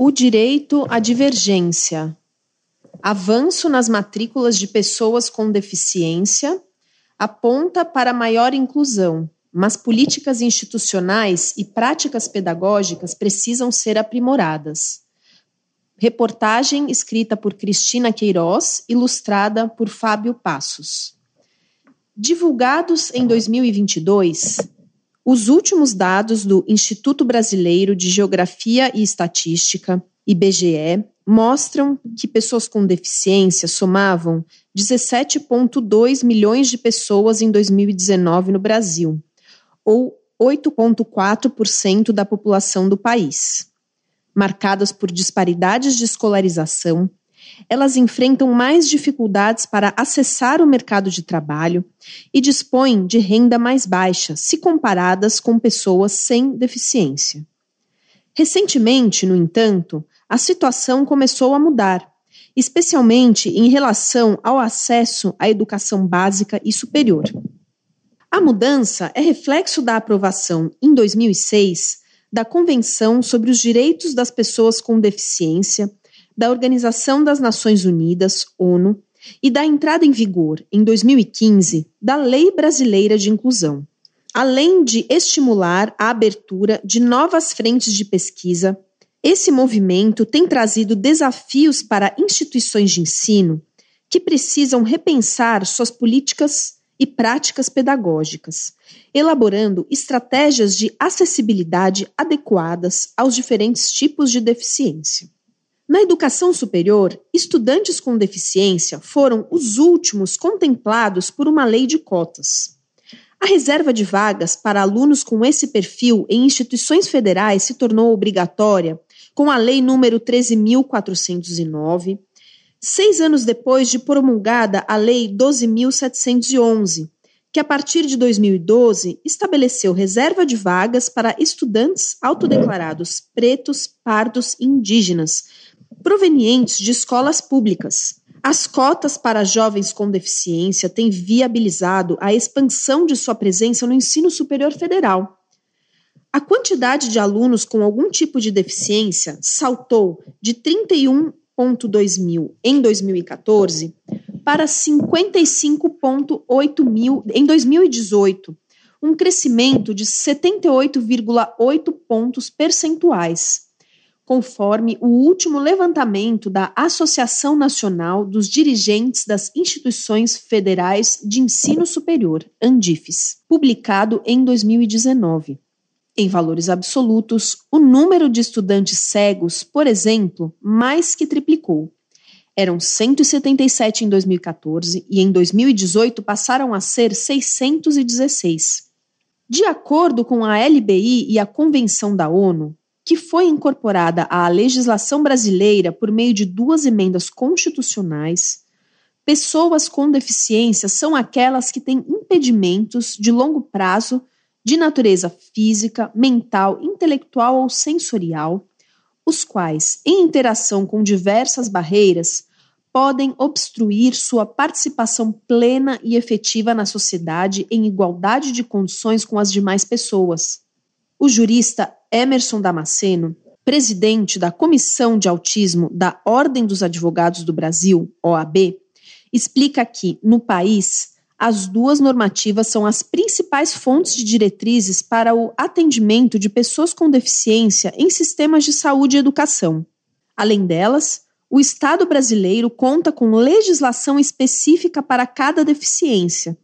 O direito à divergência. Avanço nas matrículas de pessoas com deficiência aponta para maior inclusão, mas políticas institucionais e práticas pedagógicas precisam ser aprimoradas. Reportagem escrita por Cristina Queiroz, ilustrada por Fábio Passos. Divulgados em 2022, os últimos dados do Instituto Brasileiro de Geografia e Estatística, IBGE, mostram que pessoas com deficiência somavam 17,2 milhões de pessoas em 2019 no Brasil, ou 8,4% da população do país. Marcadas por disparidades de escolarização, elas enfrentam mais dificuldades para acessar o mercado de trabalho e dispõem de renda mais baixa, se comparadas com pessoas sem deficiência. Recentemente, no entanto, a situação começou a mudar, especialmente em relação ao acesso à educação básica e superior. A mudança é reflexo da aprovação, em 2006, da Convenção sobre os Direitos das Pessoas com Deficiência da Organização das Nações Unidas, ONU, e da entrada em vigor, em 2015, da Lei Brasileira de Inclusão. Além de estimular a abertura de novas frentes de pesquisa, esse movimento tem trazido desafios para instituições de ensino que precisam repensar suas políticas e práticas pedagógicas, elaborando estratégias de acessibilidade adequadas aos diferentes tipos de deficiência. Na educação superior, estudantes com deficiência foram os últimos contemplados por uma lei de cotas. A reserva de vagas para alunos com esse perfil em instituições federais se tornou obrigatória com a Lei número 13.409, seis anos depois de promulgada a Lei 12.711, que a partir de 2012 estabeleceu reserva de vagas para estudantes autodeclarados pretos, pardos e indígenas provenientes de escolas públicas. As cotas para jovens com deficiência têm viabilizado a expansão de sua presença no ensino superior federal. A quantidade de alunos com algum tipo de deficiência saltou de 31,2 mil em 2014 para 55,8 mil em 2018, um crescimento de 78,8 pontos percentuais conforme o último levantamento da Associação Nacional dos Dirigentes das Instituições Federais de Ensino Superior, ANDIFES, publicado em 2019. Em valores absolutos, o número de estudantes cegos, por exemplo, mais que triplicou. Eram 177 em 2014 e em 2018 passaram a ser 616. De acordo com a LBI e a Convenção da ONU, que foi incorporada à legislação brasileira por meio de duas emendas constitucionais, pessoas com deficiência são aquelas que têm impedimentos de longo prazo de natureza física, mental, intelectual ou sensorial, os quais, em interação com diversas barreiras, podem obstruir sua participação plena e efetiva na sociedade em igualdade de condições com as demais pessoas. O jurista Emerson Damasceno, presidente da Comissão de Autismo da Ordem dos Advogados do Brasil, OAB, explica que, no país, as duas normativas são as principais fontes de diretrizes para o atendimento de pessoas com deficiência em sistemas de saúde e educação. Além delas, o Estado brasileiro conta com legislação específica para cada deficiência.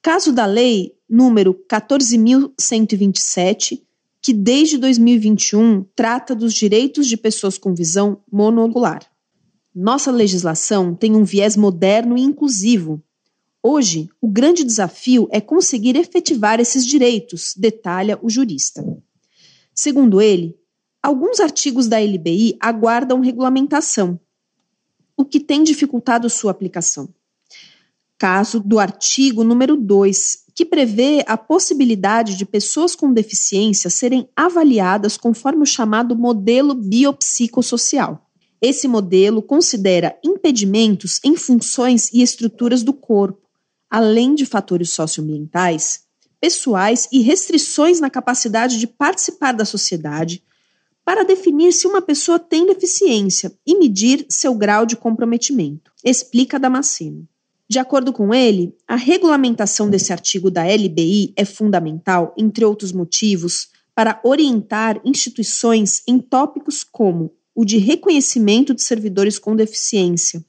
Caso da Lei número 14.127, que desde 2021 trata dos direitos de pessoas com visão monocular. Nossa legislação tem um viés moderno e inclusivo. Hoje, o grande desafio é conseguir efetivar esses direitos, detalha o jurista. Segundo ele, alguns artigos da LBI aguardam regulamentação, o que tem dificultado sua aplicação. Caso do artigo número 2, que prevê a possibilidade de pessoas com deficiência serem avaliadas conforme o chamado modelo biopsicossocial. Esse modelo considera impedimentos em funções e estruturas do corpo, além de fatores socioambientais, pessoais e restrições na capacidade de participar da sociedade, para definir se uma pessoa tem deficiência e medir seu grau de comprometimento, explica Damasceno. De acordo com ele, a regulamentação desse artigo da LBI é fundamental, entre outros motivos, para orientar instituições em tópicos como o de reconhecimento de servidores com deficiência,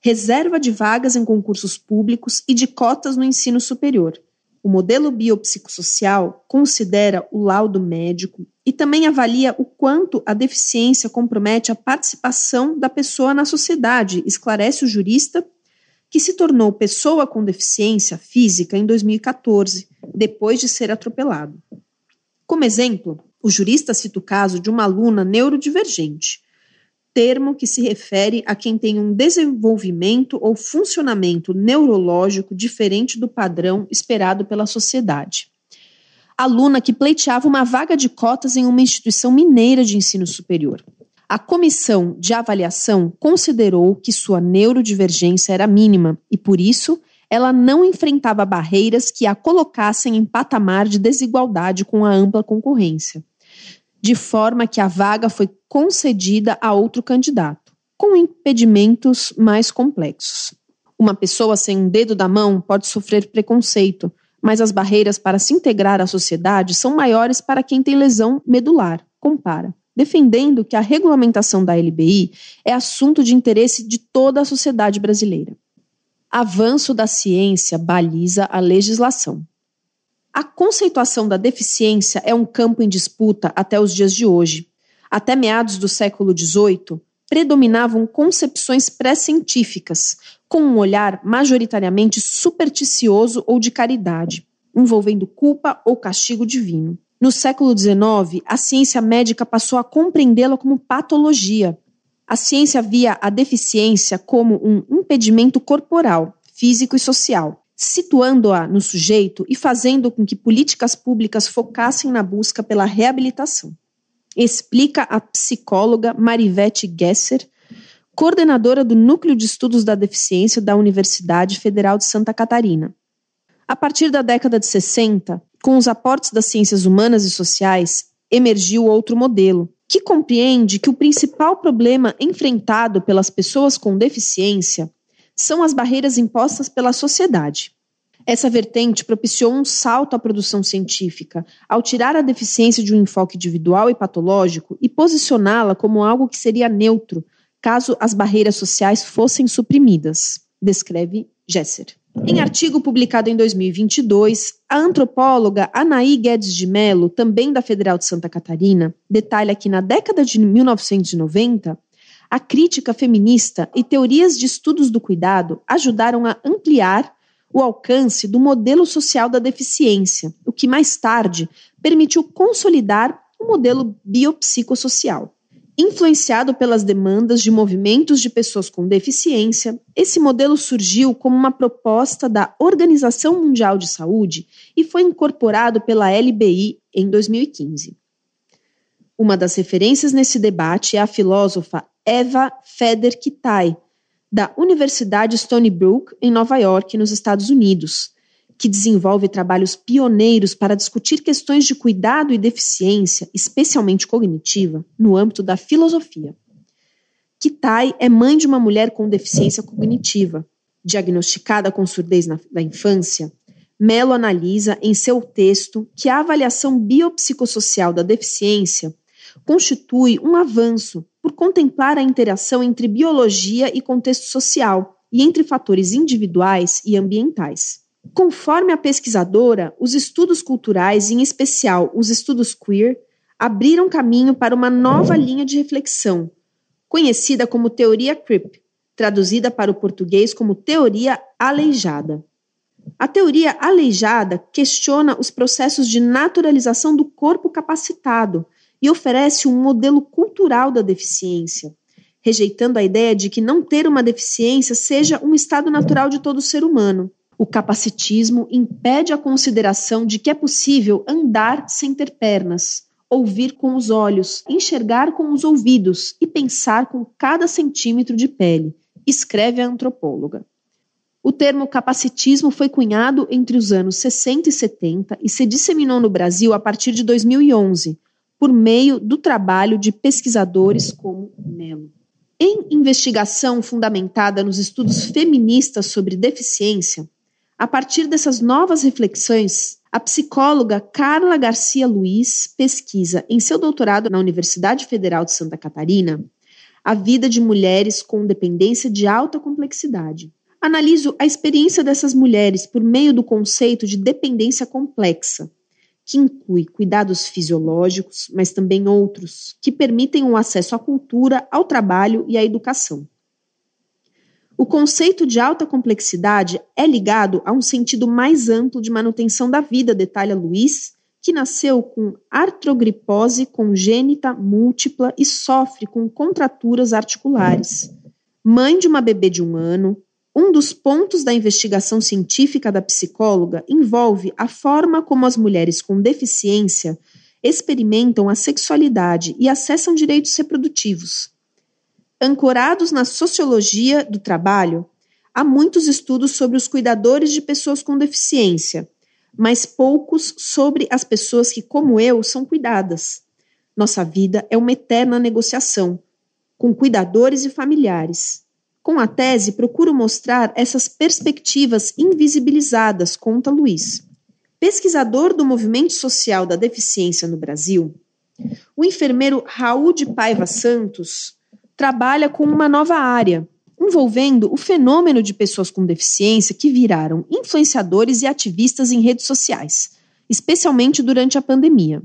reserva de vagas em concursos públicos e de cotas no ensino superior. O modelo biopsicossocial considera o laudo médico e também avalia o quanto a deficiência compromete a participação da pessoa na sociedade, esclarece o jurista, que se tornou pessoa com deficiência física em 2014, depois de ser atropelado. Como exemplo, o jurista cita o caso de uma aluna neurodivergente, termo que se refere a quem tem um desenvolvimento ou funcionamento neurológico diferente do padrão esperado pela sociedade. Aluna que pleiteava uma vaga de cotas em uma instituição mineira de ensino superior. A comissão de avaliação considerou que sua neurodivergência era mínima e, por isso, ela não enfrentava barreiras que a colocassem em patamar de desigualdade com a ampla concorrência, de forma que a vaga foi concedida a outro candidato, com impedimentos mais complexos. Uma pessoa sem um dedo da mão pode sofrer preconceito, mas as barreiras para se integrar à sociedade são maiores para quem tem lesão medular, compara, defendendo que a regulamentação da LBI é assunto de interesse de toda a sociedade brasileira. Avanço da ciência baliza a legislação. A conceituação da deficiência é um campo em disputa até os dias de hoje. Até meados do século XVIII, predominavam concepções pré-científicas, com um olhar majoritariamente supersticioso ou de caridade, envolvendo culpa ou castigo divino. No século XIX, a ciência médica passou a compreendê-la como patologia, a ciência via a deficiência como um impedimento corporal, físico e social, situando-a no sujeito e fazendo com que políticas públicas focassem na busca pela reabilitação. Explica a psicóloga Marivete Gesser, coordenadora do Núcleo de Estudos da Deficiência da Universidade Federal de Santa Catarina. A partir da década de 60, com os aportes das ciências humanas e sociais, emergiu outro modelo, que compreende que o principal problema enfrentado pelas pessoas com deficiência são as barreiras impostas pela sociedade. Essa vertente propiciou um salto à produção científica, ao tirar a deficiência de um enfoque individual e patológico e posicioná-la como algo que seria neutro, caso as barreiras sociais fossem suprimidas, descreve Gesser. Em artigo publicado em 2022, a antropóloga Anaí Guedes de Mello, também da Federal de Santa Catarina, detalha que na década de 1990, a crítica feminista e teorias de estudos do cuidado ajudaram a ampliar o alcance do modelo social da deficiência, o que mais tarde permitiu consolidar o modelo biopsicossocial. Influenciado pelas demandas de movimentos de pessoas com deficiência, esse modelo surgiu como uma proposta da Organização Mundial de Saúde e foi incorporado pela LBI em 2015. Uma das referências nesse debate é a filósofa Eva Feder Kitai, da Universidade Stony Brook, em Nova York, nos Estados Unidos, que desenvolve trabalhos pioneiros para discutir questões de cuidado e deficiência, especialmente cognitiva, no âmbito da filosofia. Kitai é mãe de uma mulher com deficiência cognitiva. Diagnosticada com surdez na, infância, Mello analisa em seu texto que a avaliação biopsicossocial da deficiência constitui um avanço por contemplar a interação entre biologia e contexto social e entre fatores individuais e ambientais. Conforme a pesquisadora, os estudos culturais, em especial os estudos queer, abriram caminho para uma nova linha de reflexão, conhecida como teoria CRIP, traduzida para o português como teoria aleijada. A teoria aleijada questiona os processos de naturalização do corpo capacitado e oferece um modelo cultural da deficiência, rejeitando a ideia de que não ter uma deficiência seja um estado natural de todo ser humano. O capacitismo impede a consideração de que é possível andar sem ter pernas, ouvir com os olhos, enxergar com os ouvidos e pensar com cada centímetro de pele, escreve a antropóloga. O termo capacitismo foi cunhado entre os anos 60 e 70 e se disseminou no Brasil a partir de 2011, por meio do trabalho de pesquisadores como Mello. Em investigação fundamentada nos estudos feministas sobre deficiência, a partir dessas novas reflexões, a psicóloga Carla Garcia Luiz pesquisa em seu doutorado na Universidade Federal de Santa Catarina a vida de mulheres com dependência de alta complexidade. Analiso a experiência dessas mulheres por meio do conceito de dependência complexa, que inclui cuidados fisiológicos, mas também outros, que permitem o um acesso à cultura, ao trabalho e à educação. O conceito de alta complexidade é ligado a um sentido mais amplo de manutenção da vida, detalha Luiz, que nasceu com artrogripose congênita múltipla e sofre com contraturas articulares. Mãe de uma bebê de um ano, um dos pontos da investigação científica da psicóloga envolve a forma como as mulheres com deficiência experimentam a sexualidade e acessam direitos reprodutivos Ancorados na sociologia do trabalho, há muitos estudos sobre os cuidadores de pessoas com deficiência, mas poucos sobre as pessoas que, como eu, são cuidadas. Nossa vida é uma eterna negociação com cuidadores e familiares. Com a tese, procuro mostrar essas perspectivas invisibilizadas, conta Luiz. Pesquisador do movimento social da deficiência no Brasil, o enfermeiro Raul de Paiva Santos trabalha com uma nova área, envolvendo o fenômeno de pessoas com deficiência que viraram influenciadores e ativistas em redes sociais, especialmente durante a pandemia.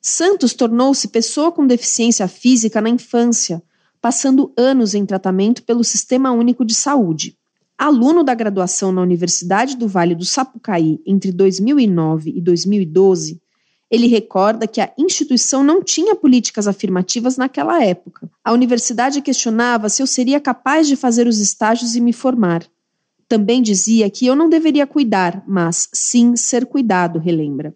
Santos tornou-se pessoa com deficiência física na infância, passando anos em tratamento pelo Sistema Único de Saúde. Aluno da graduação na Universidade do Vale do Sapucaí entre 2009 e 2012, ele recorda que a instituição não tinha políticas afirmativas naquela época. A universidade questionava se eu seria capaz de fazer os estágios e me formar. Também dizia que eu não deveria cuidar, mas sim ser cuidado, relembra.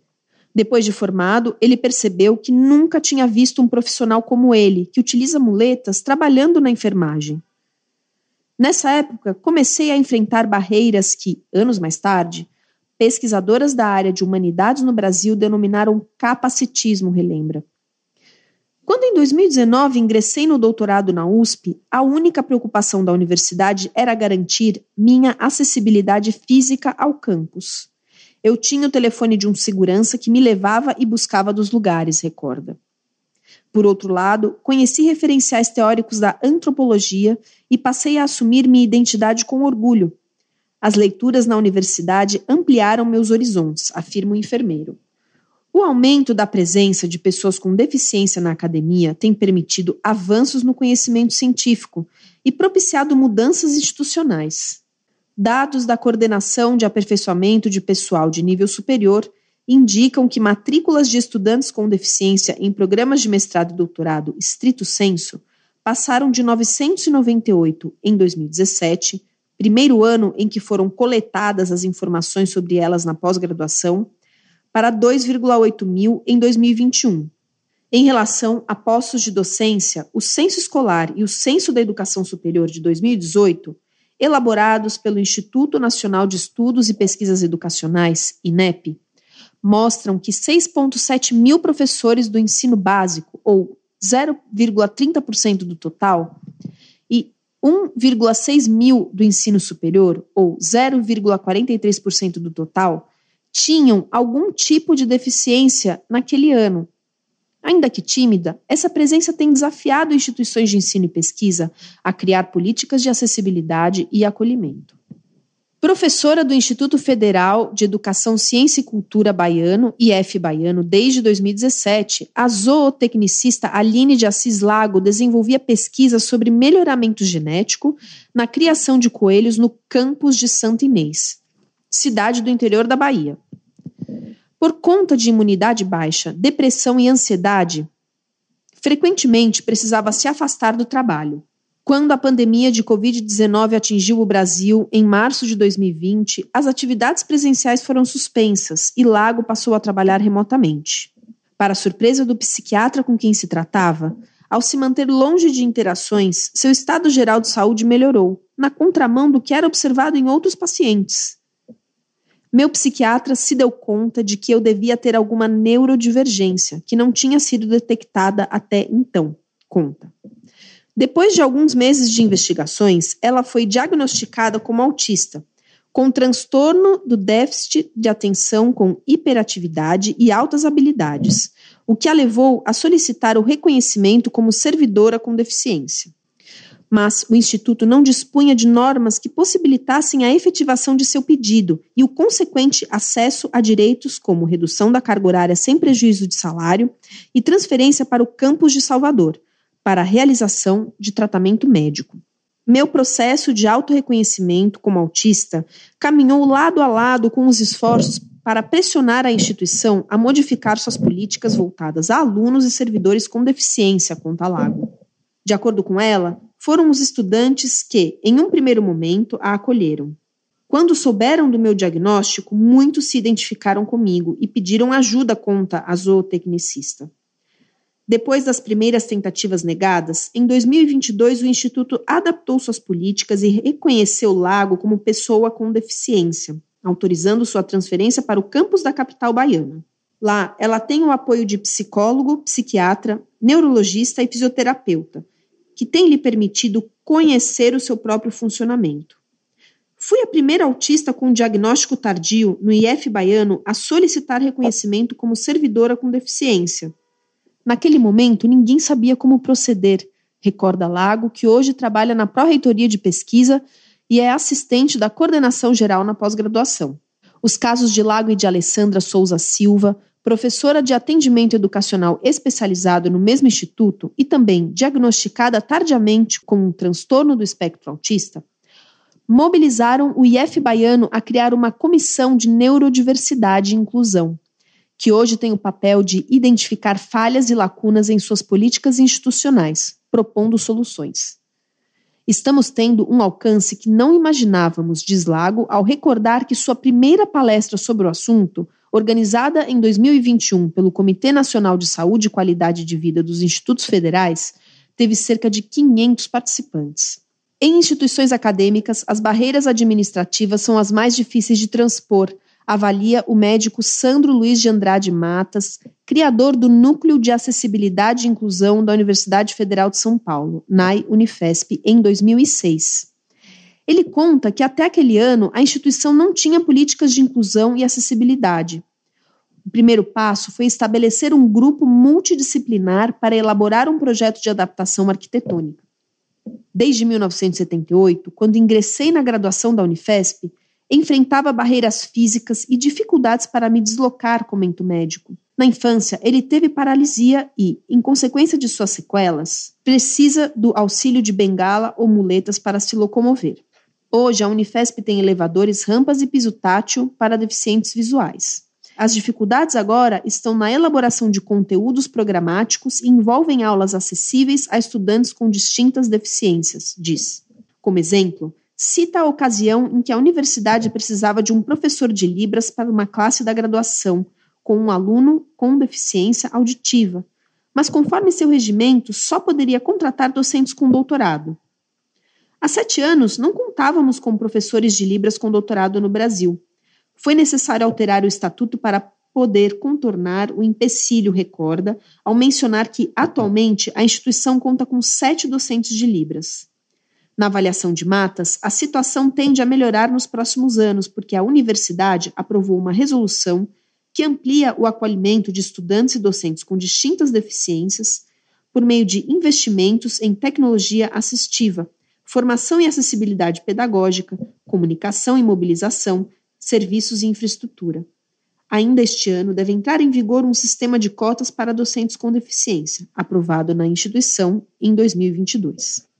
Depois de formado, ele percebeu que nunca tinha visto um profissional como ele, que utiliza muletas, trabalhando na enfermagem. Nessa época, comecei a enfrentar barreiras que, anos mais tarde, pesquisadoras da área de humanidades no Brasil denominaram capacitismo, relembra. Quando em 2019 ingressei no doutorado na USP, a única preocupação da universidade era garantir minha acessibilidade física ao campus. Eu tinha o telefone de um segurança que me levava e buscava dos lugares, recorda. Por outro lado, conheci referenciais teóricos da antropologia e passei a assumir minha identidade com orgulho, as leituras na universidade ampliaram meus horizontes, afirma o enfermeiro. O aumento da presença de pessoas com deficiência na academia tem permitido avanços no conhecimento científico e propiciado mudanças institucionais. Dados da Coordenação de Aperfeiçoamento de Pessoal de Nível Superior indicam que matrículas de estudantes com deficiência em programas de mestrado e doutorado estrito senso passaram de 998 em 2017 primeiro ano em que foram coletadas as informações sobre elas na pós-graduação, para 2,8 mil em 2021. Em relação a postos de docência, o Censo Escolar e o Censo da Educação Superior de 2018, elaborados pelo Instituto Nacional de Estudos e Pesquisas Educacionais, INEP, mostram que 6,7 mil professores do ensino básico, ou 0,30% do total, 1,6 mil do ensino superior, ou 0,43% do total, tinham algum tipo de deficiência naquele ano. Ainda que tímida, essa presença tem desafiado instituições de ensino e pesquisa a criar políticas de acessibilidade e acolhimento. Professora do Instituto Federal de Educação, Ciência e Cultura Baiano, IF Baiano, desde 2017, a zootecnicista Aline de Assis Lago desenvolvia pesquisas sobre melhoramento genético na criação de coelhos no campus de Santa Inês, cidade do interior da Bahia. Por conta de imunidade baixa, depressão e ansiedade, frequentemente precisava se afastar do trabalho. Quando a pandemia de Covid-19 atingiu o Brasil em março de 2020, as atividades presenciais foram suspensas e Lago passou a trabalhar remotamente. Para surpresa do psiquiatra com quem se tratava, ao se manter longe de interações, seu estado geral de saúde melhorou, na contramão do que era observado em outros pacientes. meu psiquiatra se deu conta de que eu devia ter alguma neurodivergência, que não tinha sido detectada até então. Conta. Depois de alguns meses de investigações, ela foi diagnosticada como autista, com transtorno do déficit de atenção com hiperatividade e altas habilidades, o que a levou a solicitar o reconhecimento como servidora com deficiência. Mas o Instituto não dispunha de normas que possibilitassem a efetivação de seu pedido e o consequente acesso a direitos como redução da carga horária sem prejuízo de salário e transferência para o campus de Salvador, para a realização de tratamento médico. Meu processo de autorreconhecimento como autista caminhou lado a lado com os esforços para pressionar a instituição a modificar suas políticas voltadas a alunos e servidores com deficiência, conta Lago. De acordo com ela, foram os estudantes que, em um primeiro momento, a acolheram. Quando souberam do meu diagnóstico, muitos se identificaram comigo e pediram ajuda, conta a zootecnicista. Depois das primeiras tentativas negadas, em 2022 o Instituto adaptou suas políticas e reconheceu Lago como pessoa com deficiência, autorizando sua transferência para o campus da capital baiana. Lá, ela tem o apoio de psicólogo, psiquiatra, neurologista e fisioterapeuta, que tem lhe permitido conhecer o seu próprio funcionamento. Fui a primeira autista com diagnóstico tardio no IF baiano a solicitar reconhecimento como servidora com deficiência. Naquele momento, ninguém sabia como proceder, recorda Lago, que hoje trabalha na Pró-Reitoria de Pesquisa e é assistente da coordenação geral na pós-graduação. Os casos de Lago e de Alessandra Souza Silva, professora de atendimento educacional especializado no mesmo instituto e também diagnosticada tardiamente com um transtorno do espectro autista, mobilizaram o IF baiano a criar uma comissão de neurodiversidade e inclusão, que hoje tem o papel de identificar falhas e lacunas em suas políticas institucionais, propondo soluções. Estamos tendo um alcance que não imaginávamos, diz Lago, ao recordar que sua primeira palestra sobre o assunto organizada em 2021 pelo Comitê Nacional de Saúde e Qualidade de Vida dos Institutos Federais, teve cerca de 500 participantes. Em instituições acadêmicas, as barreiras administrativas são as mais difíceis de transpor, avalia o médico Sandro Luiz de Andrade Matas, criador do Núcleo de Acessibilidade e Inclusão da Universidade Federal de São Paulo, NAI Unifesp, em 2006. Ele conta que até aquele ano a instituição não tinha políticas de inclusão e acessibilidade. O primeiro passo foi estabelecer um grupo multidisciplinar para elaborar um projeto de adaptação arquitetônica. Desde 1978, quando ingressei na graduação da Unifesp, enfrentava barreiras físicas e dificuldades para me deslocar, comenta o médico. Na infância, ele teve paralisia e, em consequência de suas sequelas, precisa do auxílio de bengala ou muletas para se locomover. Hoje, a Unifesp tem elevadores, rampas e piso tátil para deficientes visuais. As dificuldades agora estão na elaboração de conteúdos programáticos e envolvem aulas acessíveis a estudantes com distintas deficiências, diz. Como exemplo, cita a ocasião em que a universidade precisava de um professor de Libras para uma classe da graduação, com um aluno com deficiência auditiva, mas conforme seu regimento, só poderia contratar docentes com doutorado. Há sete anos, não contávamos com professores de Libras com doutorado no Brasil. Foi necessário alterar o estatuto para poder contornar o empecilho, recorda, ao mencionar que, atualmente, a instituição conta com sete docentes de Libras. Na avaliação de matas, a situação tende a melhorar nos próximos anos, porque a universidade aprovou uma resolução que amplia o acolhimento de estudantes e docentes com distintas deficiências por meio de investimentos em tecnologia assistiva formação e acessibilidade pedagógica, comunicação e mobilização, serviços e infraestrutura. Ainda este ano deve entrar em vigor um sistema de cotas para docentes com deficiência, aprovado na instituição em 2022.